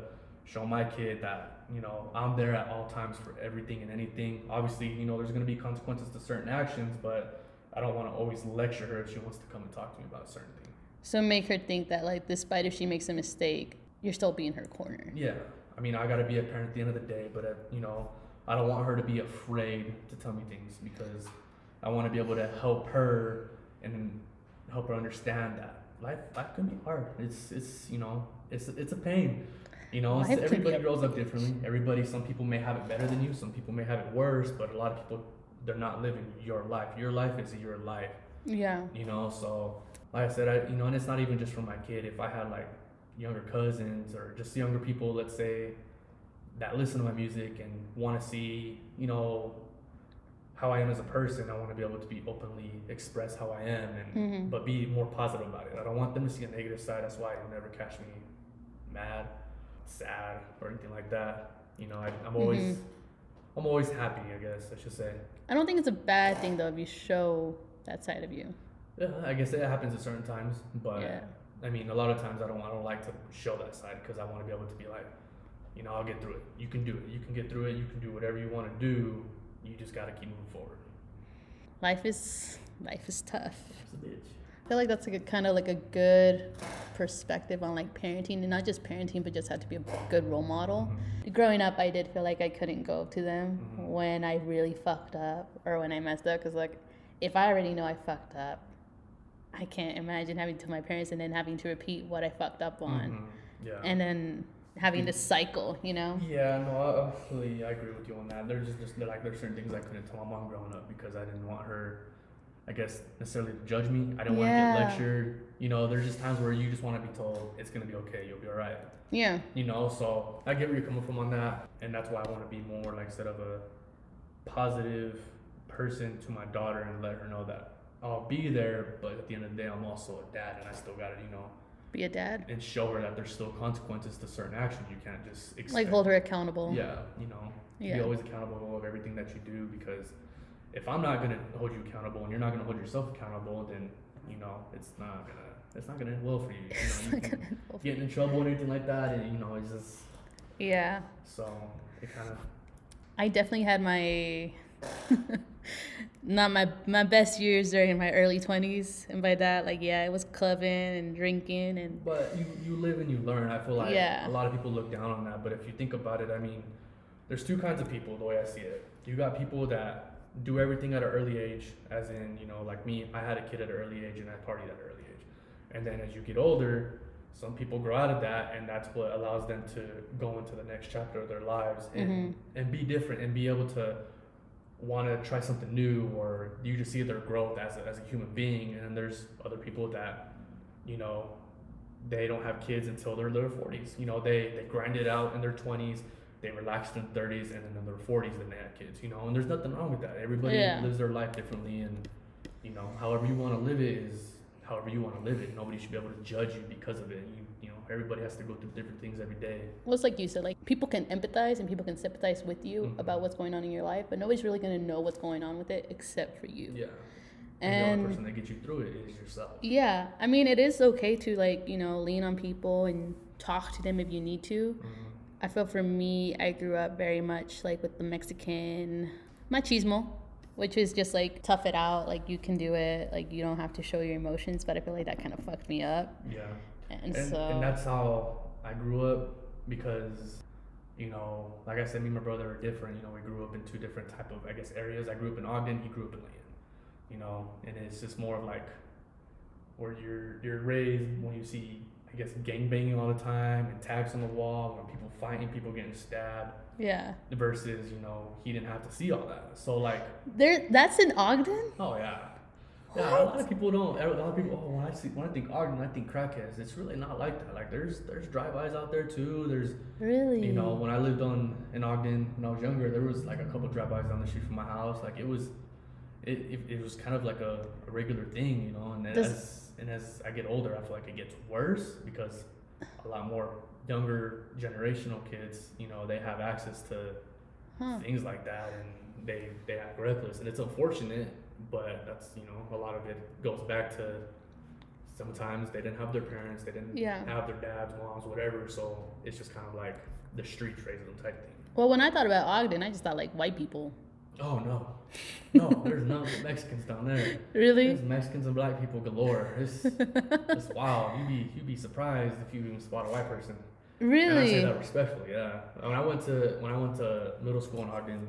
show my kid that you know I'm there at all times for everything and anything. Obviously, you know, there's going to be consequences to certain actions, but I don't want to always lecture her if she wants to come and talk to me about a certain thing. So make her think that, like, despite if she makes a mistake, you're still being her corner. Yeah, I mean, I got to be a parent at the end of the day, but uh, you know, I don't want her to be afraid to tell me things because I want to be able to help her and help her understand that life life can be hard. It's it's you know it's it's a pain. You know, everybody grows up differently. Everybody, some people may have it better than you. Some people may have it worse. But a lot of people, they're not living your life. Your life is your life Yeah. you know so like i said i you know and it's not even just for my kid if i had like younger cousins or just younger people let's say that listen to my music and want to see you know how i am as a person i want to be able to be openly express how i am and Mhm. but be more positive about it i don't want them to see a negative side that's why you'll never catch me mad sad or anything like that you know I, i'm always Mhm. i'm always happy i guess i should say I don't think it's a bad thing though if you show that side of you. yeah i guess it happens at certain times but yeah. I mean, a lot of times I don't I don't like to show that side because I want to be able to be like, you know, I'll get through it. You can do it. You can get through it. You can do whatever you want to do. You just got to keep moving forward. Life is life is tough. It's a bitch. I feel like that's like a kind of like a good perspective on like parenting and not just parenting but just had to be a good role model. Growing up, I did feel like I couldn't go to them Mhm. when I really fucked up or when I messed up because like if I already know I fucked up, I can't imagine having to my parents and then having to repeat what I fucked up on Mhm. Yeah. and then having this cycle, you know? yeah, no, I, I agree with you on that. There's just, just like there's certain things I couldn't tell my mom growing up because I didn't want her, I guess necessarily to judge me. I don't want to get lectured. You know, there's just times where you just want to be told it's gonna be okay. You'll be alright. Yeah. you know so i get where you're coming from on that and that's why i want to be more like instead of a positive person to my daughter and let her know that i'll be there but at the end of the day i'm also a dad and i still gotta you know Be a dad. and show her that there's still consequences to certain actions you can't just expect Like hold her accountable. yeah you know yeah. be always accountable of everything that you do because if i'm not gonna hold you accountable and you're not gonna hold yourself accountable then you know it's not gonna it's not gonna end well for you. you, know, you Not can gonna end well for get in trouble or anything like that, and you know, it's just Yeah. so it kind of I definitely had my not my my best years during my early twenties, and by that, like, yeah, it was clubbing and drinking and But you, you live and you learn. I feel like Yeah. a lot of people look down on that. But if you think about it, I mean, there's two kinds of people, the way I see it. You got people that do everything at an early age, as in, you know, like me, I had a kid at an early age and I partied at an early age. And then as you get older, some people grow out of that, and that's what allows them to go into the next chapter of their lives and, Mhm. and be different and be able to want to try something new or you just see their growth as a, as a human being and then there's other people that you know they don't have kids until they're in their 40s you know they they grind it out in their 20s they relaxed in their 30s and then in their 40s then they have kids you know and there's nothing wrong with that everybody Yeah. lives their life differently and you know however you want to live it is however you want to live it nobody should be able to judge you because of it you, you know everybody has to go through different things every day well, it's like you said, like people can empathize and people can sympathize with you Mhm. about what's going on in your life, but nobody's really gonna know what's going on with it except for you. yeah and, the only person that gets you through it is yourself yeah, I mean, it is okay to like you know lean on people and talk to them if you need to. Mhm. I feel for me, I grew up very much like with the Mexican machismo, which is just like tough it out, like you can do it, like you don't have to show your emotions. But I feel like that kind of fucked me up, yeah and, and, so and that's how I grew up because you know like I said me and my brother are different you know we grew up in two different type of I guess areas I grew up in Ogden he grew up in Layton you know and it's just more of like where you're you're raised when you see I guess gang banging all the time and tags on the wall when people fighting people getting stabbed yeah. versus you know he didn't have to see all that so like There, that's in Ogden. Oh yeah. Yeah, a lot of people don't. A lot of people. Oh, when I see, when I think Ogden, I think crackheads. It's really not like that. Like there's there's drive-bys out there too. There's Really? you know when I lived on in Ogden when I was younger, there was like a couple drive-bys down the street from my house. Like it was, it it, it was kind of like a, a regular thing, you know. And then Does- and as I get older, I feel like it gets worse because a lot more younger generational kids, you know, they have access to Huh. things like that and they they act reckless and it's unfortunate but that's you know a lot of it goes back to sometimes they didn't have their parents they didn't Yeah. have their dads moms whatever so it's just kind of like the streets raising them type thing Well, when I thought about Ogden, I just thought like white people. Oh no no there's no Mexicans down there Really? there's Mexicans and black people galore it's it's wild you'd be you'd be surprised if you even spot a white person and I say Really? that respectfully yeah when I went to when I went to middle school in Ogden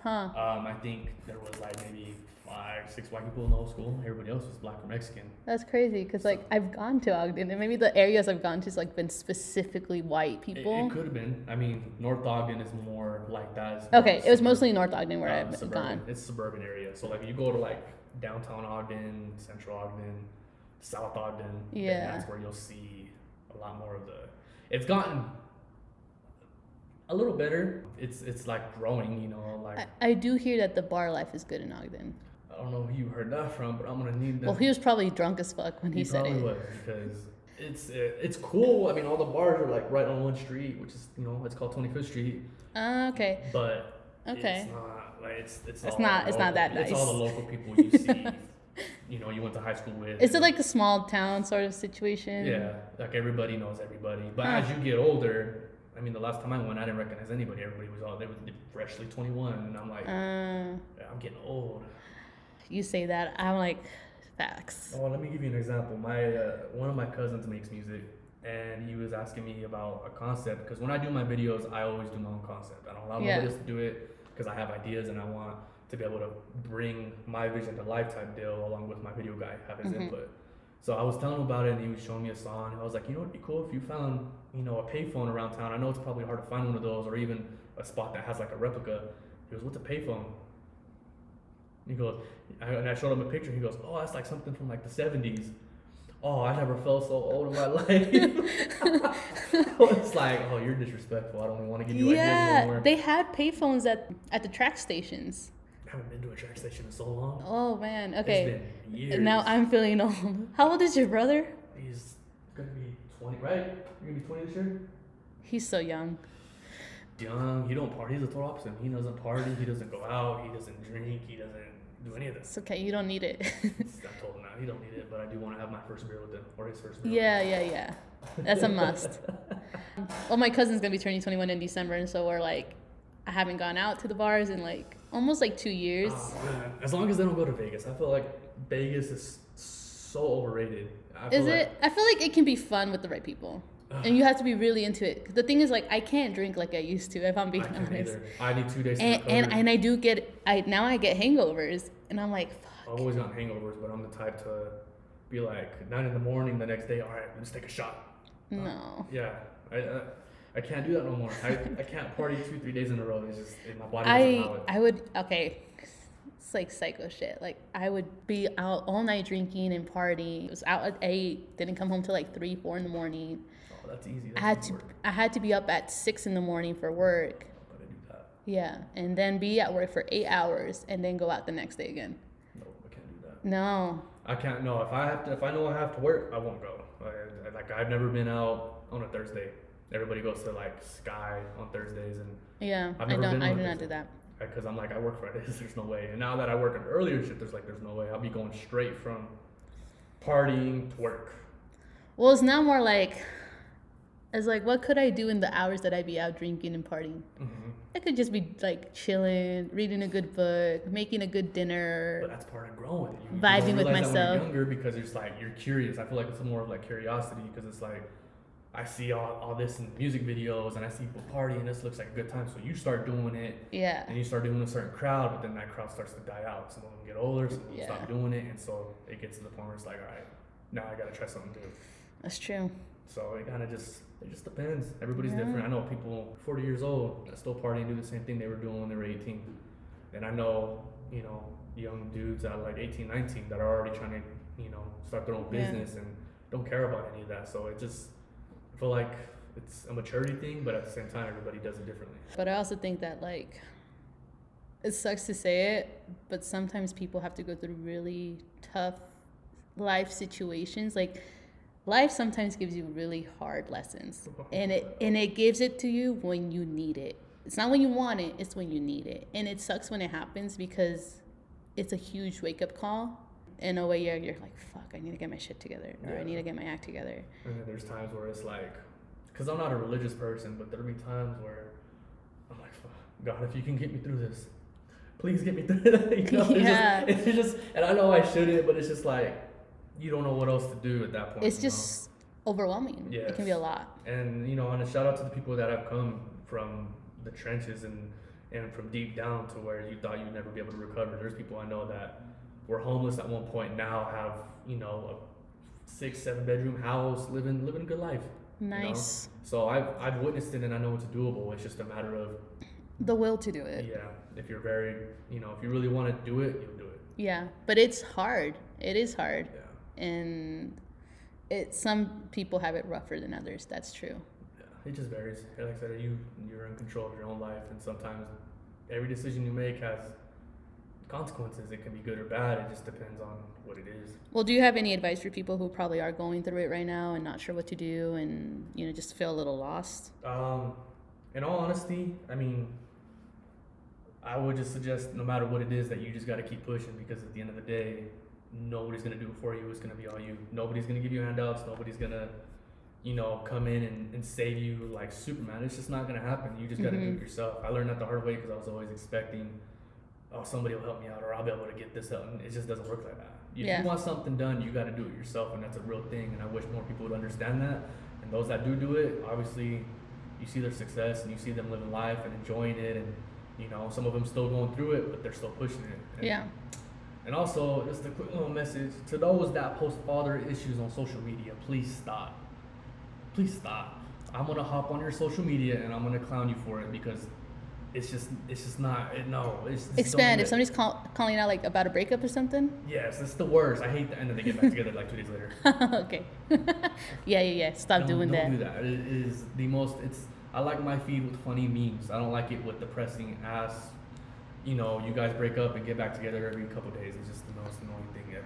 Huh? Um, I think there was like maybe five, six white people in the whole school. Everybody else was black or Mexican. That's crazy. Cause like I've gone to Ogden, and maybe the areas I've gone to has like been specifically white people. it could have been. I mean, North Ogden is more like that. It's okay, it was mostly North Ogden where uh, I've suburban. gone. It's suburban area. So like you go to like downtown Ogden, Central Ogden, South Ogden. Yeah. that's where you'll see a lot more of the. It's gotten a little better. It's it's like growing. You know, like I, I do hear that the bar life is good in Ogden. I don't know who you heard that from, but I'm gonna need that. Well, he was probably drunk as fuck when he, He said it. was because it's it's cool. I mean, all the bars are like right on one street, which is you know it's called 25th Street, Uh, okay. but Okay. it's not like it's it's, It's all not- it's not local- that It's all the local people you see. you know, you went to high school with. Is it like a small town sort of situation? yeah, like everybody knows everybody. But Huh. as you get older, I mean, the last time I went, I didn't recognize anybody. Everybody was all they were freshly 21, and I'm like, Uh, I'm getting old. You say that, I'm like, facts. Oh, let me give you an example. My uh, one of my cousins makes music, and he was asking me about a concept because when I do my videos, I always do my own concept. I don't allow Yeah. nobody else to do it because I have ideas and I want to be able to bring my vision to life type deal along with my video guy have his Mhm. input. So I was telling him about it, and he was showing me a song. I was like, you know, it'd be cool if you found, you know, a payphone around town. I know it's probably hard to find one of those, or even a spot that has like a replica. He goes, what's a payphone? He goes, I, and I showed him a picture. He goes, oh, that's like something from like the '70s. Oh, I never felt so old in my life. it's like, oh, you're disrespectful. I don't even want to give you ideas Yeah, anymore. they had payphones at at the TRAX stations. I haven't been to a TRAX station in so long. Oh man, okay. It's been years. Now I'm feeling old. How old is your brother? He's gonna be 20, right? You're gonna be 20 this year. He's so young. Young. He don't party. He's the total opposite. He doesn't party. He doesn't go out. He doesn't drink. He doesn't. Do any of this. It's okay. You don't need it. I told him that he don't need it, but I do want to have my first beer with him or his first beer. yeah, yeah, yeah. That's a must. well, my cousin's gonna be turning 21 in December, and so we're like, I haven't gone out to the bars in like almost like two years. Oh. As long as they don't go to Vegas, I feel like Vegas is so overrated. Is like- it? I feel like it can be fun with the right people, and you have to be really into it. The thing is, like, I can't drink like I used to. If I'm being honest. either. I need two days And, and and I do get I now I get hangovers, and I'm like, fuck. I've always gotten hangovers, but I'm the type to be like nine in the morning the next day. All right, let's take a shot. Uh, no. Yeah, I, I, I can't do that no more. I, I can't party two three days in a row. It's just my body I. I would okay. It's like psycho shit. Like I would be out all night drinking and partying. was out at eight, didn't come home till like three, four in the morning. Oh, that's easy. I had to work. I had to be up at six in the morning for work. But I do that. Yeah, and then be at work for eight hours and then go out the next day again. No, I can't do that. No, I can't. No, if I have to, if I know I have to work, I won't go. I- like I've never been out on a Thursday. Everybody goes to like Sky on Thursdays, and yeah, I've I don't. I do not do that. because I'm like I work Fridays. There's no way. And now that I work an earlier shift, there's like there's no way. I'll be going straight from partying to work. Well, it's now more like, it's like, what could I do in the hours that I'd be out drinking and partying? Mm-hmm. I could just be like chilling, reading a good book, making a good dinner. But that's part of growing. You, you Vibing don't with realize that when myself. you're younger because it's like you're curious. I feel like it's more of like curiosity because it's like I see all, all this in music videos and I see people partying. This looks like a good time. So you start doing it Yeah. and you start doing a certain crowd, but then that crowd starts to die out. Some of them get older, some of them Yeah. stop doing it, and so it gets to the point where it's like, all right, now I gotta try something new. That's true. So it kind of just it just depends. Everybody's Yeah. different. I know people 40 years old that still party and do the same thing they were doing when they were 18. And I know, you know, young dudes that are like 18, 19 that are already trying to, you know, start their own Yeah. business and don't care about any of that. So it just I feel like it's a maturity thing, but at the same time everybody does it differently. But I also think that like it sucks to say it, but sometimes people have to go through really tough life situations. Like life sometimes gives you really hard lessons. And it and it gives it to you when you need it. It's not when you want it, it's when you need it. And it sucks when it happens because it's a huge wake up call. In a way you're, you're like, fuck, I need to get my shit together or I need to get my act together. And then there's times where it's like, because I'm not a religious person, but there'll be times where I'm like, "Fuck, God, if you can get me through this, please get me through it. you know, Yeah. it's, just, it's just, and I know I shouldn't, but it's just like, you don't know what else to do at that point. It's you know? just overwhelming. It can be a lot. and you know, and a shout out to the people that have come from the trenches and and from deep down to where you thought you'd never be able to recover. There's people I know that were homeless at one point now have you know a six seven bedroom house living living a good life. you know? Nice. So I've I've witnessed it and I know it's doable. It's just a matter of The will to do it. yeah, if you're very you know if you really want to do it, you'll do it. Yeah, but it's hard. It is hard. And it some people have it rougher than others. That's true. Yeah, it just varies. Like I said, you you're in control of your own life, and sometimes every decision you make has consequences. It can be good or bad. It just depends on what it is. Well, do you have any advice for people who probably are going through it right now and not sure what to do, and you know just feel a little lost? Um, in all honesty, I mean, I would just suggest no matter what it is that you just got to keep pushing because at the end of the day, nobody's gonna do it for you. It's gonna be all you. Nobody's gonna give you handouts. Nobody's gonna, you know, come in and, and save you like Superman. It's just not gonna happen. You just got to do it mm-hmm. yourself. I learned that the hard way because I was always expecting, oh, somebody will help me out or I'll be able to get this out. And it just doesn't work like that. If Yeah. you want something done, you got to do it yourself, and that's a real thing. And I wish more people would understand that. And those that do do it, obviously, you see their success and you see them living life and enjoying it, and you know, some of them still going through it, but they're still pushing it. And, Yeah. And also, just a quick little message to those that post father issues on social media: please stop. Please stop. I'm gonna hop on your social media and I'm gonna clown you for it because it's just, it's just not. It, no, it's just Expand. If somebody's call, calling out like about a breakup or something. Yes, it's the worst. I hate that. And then they get back together like two days later. okay. yeah, yeah, yeah. Stop don't, doing don't that. do that. It is the most. It's. I like my feed with funny memes. I don't like it with depressing ass. You know, you guys break up and get back together every couple days. It's just the most annoying thing ever.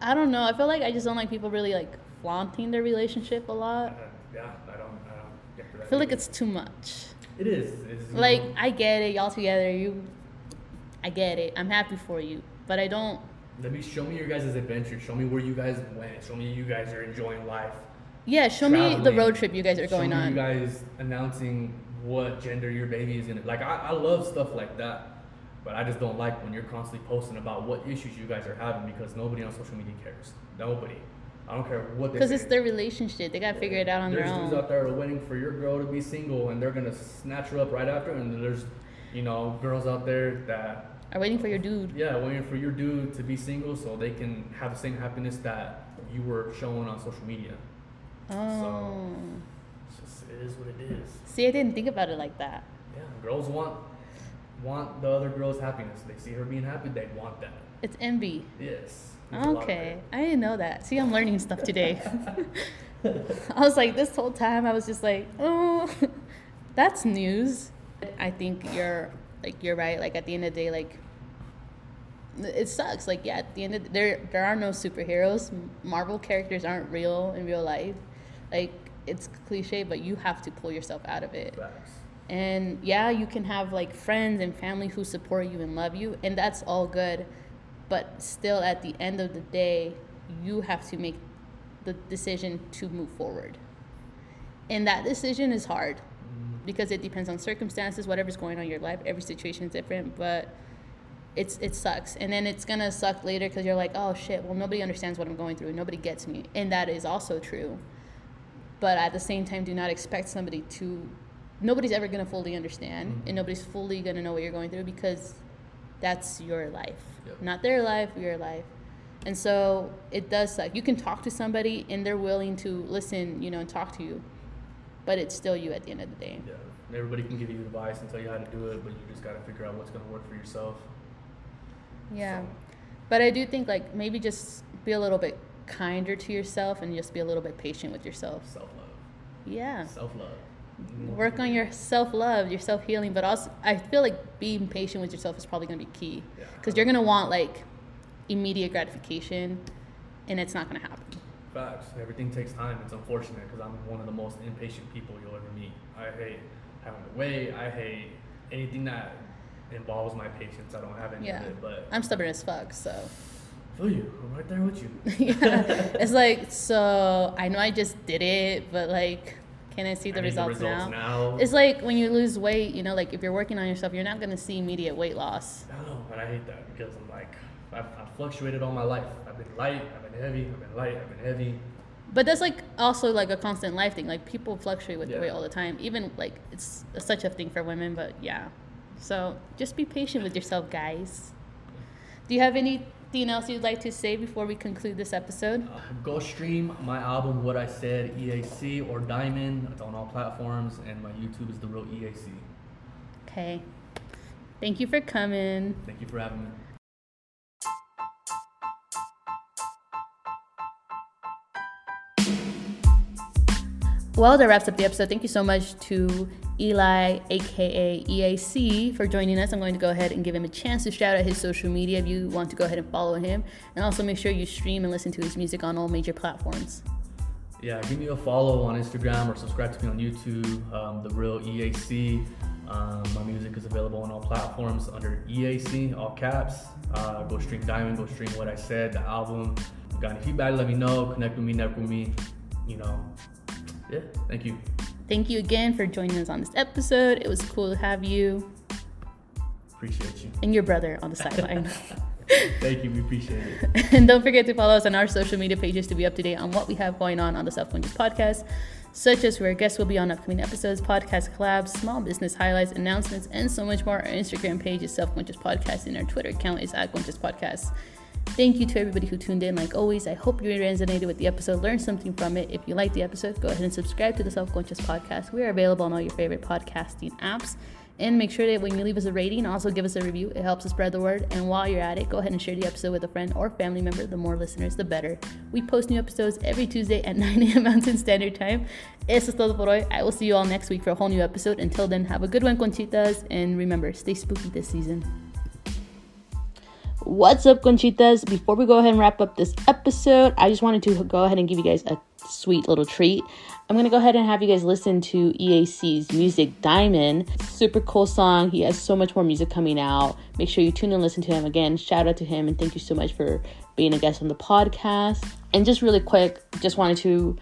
I don't know. I feel like I just don't like people really like flaunting their relationship a Uh, lot. yeah, I don't. I don't get that. I feel like it's too much. It is. It's, Like know, I get it, y'all together. You, I get it. I'm happy for you. but I don't. Let me show me your guys' adventure. Show me where you guys went. Show me you guys are enjoying life. Yeah, show me the road trip you guys are Show going me on. You guys announcing what gender your baby is gonna like. I, I love stuff like that, but I just don't like when you're constantly posting about what issues you guys are having because nobody on social media cares. Nobody. I don't care what Because it's their relationship. They gotta figure it out on there's their own. There's dudes out there waiting for your girl to be single and they're gonna snatch her up right after, and there's you know girls out there that Are waiting for your dude. yeah waiting for your dude to be single so they can have the same happiness that you were showing on social media. Oh. It's just it is what it is. See, I didn't think about it like that. Yeah, girls want want the other girl's happiness. They see her being happy, they want that. It's envy. Yes. there's a lot of Okay, I didn't know that. See, I'm learning stuff today. I was like, this whole time, I was just like, oh, that's news. I think you're like you're right. Like at the end of the day, like it sucks. Like yeah, at the end of there, there are no superheroes. Marvel characters aren't real in real life. Like it's cliche, but you have to pull yourself out of it. Facts. And yeah, you can have like friends and family who support you and love you, and that's all good. But still, at the end of the day, you have to make the decision to move forward. And that decision is hard mm-hmm. because it depends on circumstances, whatever's going on in your life. Every situation is different, but it's it sucks. And then it's gonna suck later because you're like, oh shit, well nobody understands what I'm going through, nobody gets me, and that is also true. But at the same time, do not expect somebody to. Nobody's ever gonna fully understand, Mhm. and nobody's fully gonna know what you're going through because that's your life, Yep. not their life, your life. And so it does suck. You can talk to somebody and they're willing to listen, you know, and talk to you, but it's still you at the end of the day. Yeah. Everybody can give you advice and tell you how to do it, but you just gotta figure out what's gonna work for yourself. Yeah. So, But I do think like maybe just be a little bit kinder to yourself and just be a little bit patient with yourself. self love. Yeah. Self love. Work on your self love, your self healing, but also I feel like being patient with yourself is probably gonna be key Yeah. because you're gonna want like immediate gratification, and it's not gonna happen. Facts. Everything takes time. It's unfortunate because I'm one of the most impatient people you'll ever meet. I hate having to wait. I hate anything that involves my patience. I don't have any Yeah. of it, but I'm stubborn as fuck, so I feel you. I'm right there with you. yeah. It's like so I know I just did it, but like, can I see the I need results, now? It's like when you lose weight, you know, like if you're working on yourself, you're not gonna see immediate weight loss. I don't know, and I hate that because I'm like, I've, I've fluctuated all my life. I've been light, I've been heavy, I've been light, I've been heavy. But that's like also like a constant life thing. Like people fluctuate with Yeah. weight all the time. Even like it's such a thing for women, but yeah. So just be patient with yourself, guys. Do you have anything else you'd like to say before we conclude this episode? Uh, go stream my album, What I Said, EAC or Diamond. It's on all platforms, and my YouTube is The Real EAC. Okay. Thank you for coming. Thank you for having me. Well, that wraps up the episode. Thank you so much to Eli, aka EAC, for joining us. I'm going to go ahead and give him a chance to shout out his social media if you want to go ahead and follow him. And also make sure you stream and listen to his music on all major platforms. Yeah, give me a follow on Instagram or subscribe to me on YouTube, um, The Real EAC. Um, my music is available on all platforms under EAC, all caps. Uh, go stream Diamond, go stream What I Said, the album. Got any feedback, let me know. Connect with me, network with me. You know, yeah, thank you. Thank you again for joining us on this episode. It was cool to have you Appreciate you. and your brother on the sideline. Thank you, we appreciate it. and don't forget to follow us on our social media pages to be up to date on what we have going on on the Self Conscious Podcast, such as where guests will be on upcoming episodes, podcast collabs, small business highlights, announcements, and so much more. Our Instagram page is Self Conscious Podcast, and our Twitter account is at Conscious Podcast. Thank you to everybody who tuned in. Like always, I hope you resonated with the episode, learned something from it. If you liked the episode, go ahead and subscribe to the Self Conscious Podcast. We are available on all your favorite podcasting apps. And make sure that when you leave us a rating, also give us a review. It helps us spread the word. And while you're at it, go ahead and share the episode with a friend or family member. The more listeners, the better. We post new episodes every Tuesday at 9 a.m. Mountain Standard Time. Eso es todo por hoy. I will see you all next week for a whole new episode. Until then, have a good one, Conchitas. And remember, stay spooky this season. What's up, Conchitas? Before we go ahead and wrap up this episode, I just wanted to go ahead and give you guys a sweet little treat. I'm gonna go ahead and have you guys listen to EAC's music Diamond. Super cool song. He has so much more music coming out. Make sure you tune and listen to him again. Shout out to him and thank you so much for being a guest on the podcast. And just really quick, just wanted to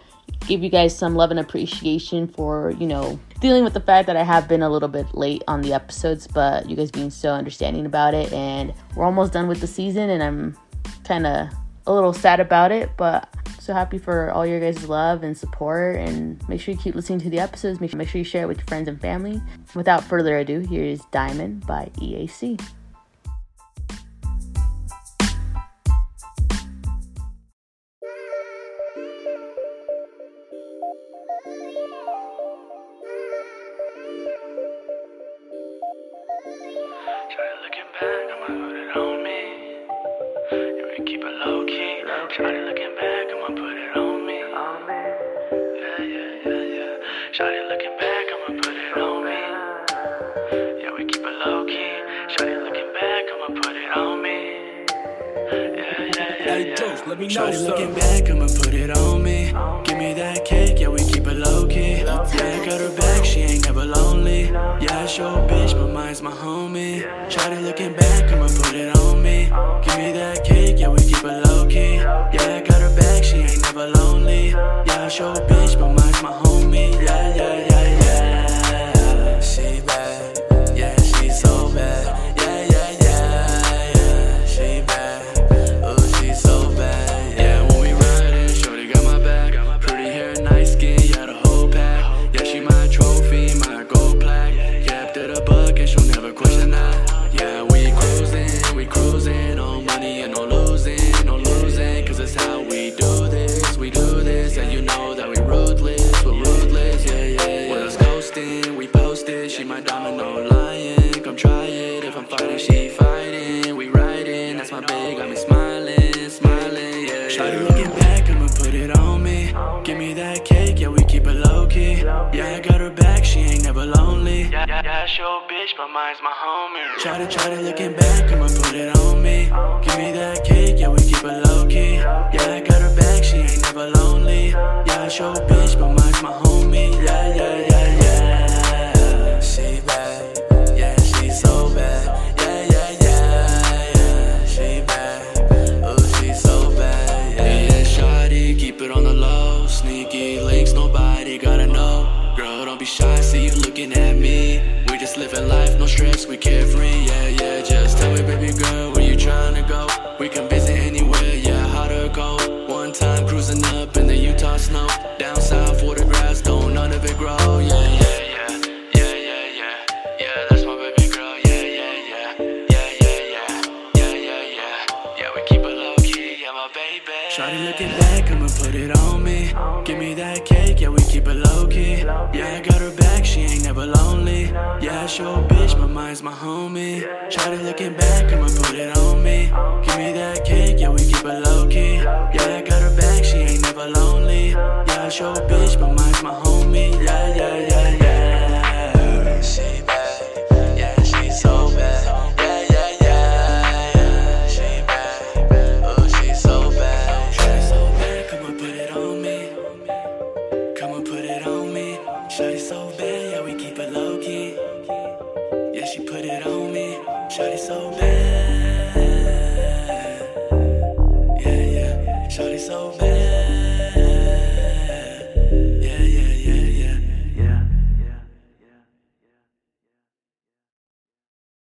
give you guys some love and appreciation for, you know, dealing with the fact that I have been a little bit late on the episodes, but you guys being so understanding about it. And we're almost done with the season, and I'm kind of a little sad about it, but so happy for all your guys' love and support. And make sure you keep listening to the episodes. Make sure, make sure you share it with your friends and family. Without further ado, here's Diamond by EAC. Let me know, Shawty looking back, I'ma put it on me. Give me that cake, yeah, we keep it low key. Yeah, I got her back, she ain't never lonely. Yeah, I show a bitch, my mind's my homie. Shawty looking back, I'ma put it on me. Give me that cake, yeah, we keep it low key. Yeah, I got her back, she ain't never lonely. Yeah, I show a bitch, my mind's my homie. Yeah, yeah, yeah. Homie. Shawty, shawty looking back, I'ma put it on me. Give me that cake, yeah, we keep it low key. Yeah, I got her back, she ain't never lonely. Yeah, I show bitch, but mine's my homie. Yeah, yeah, yeah.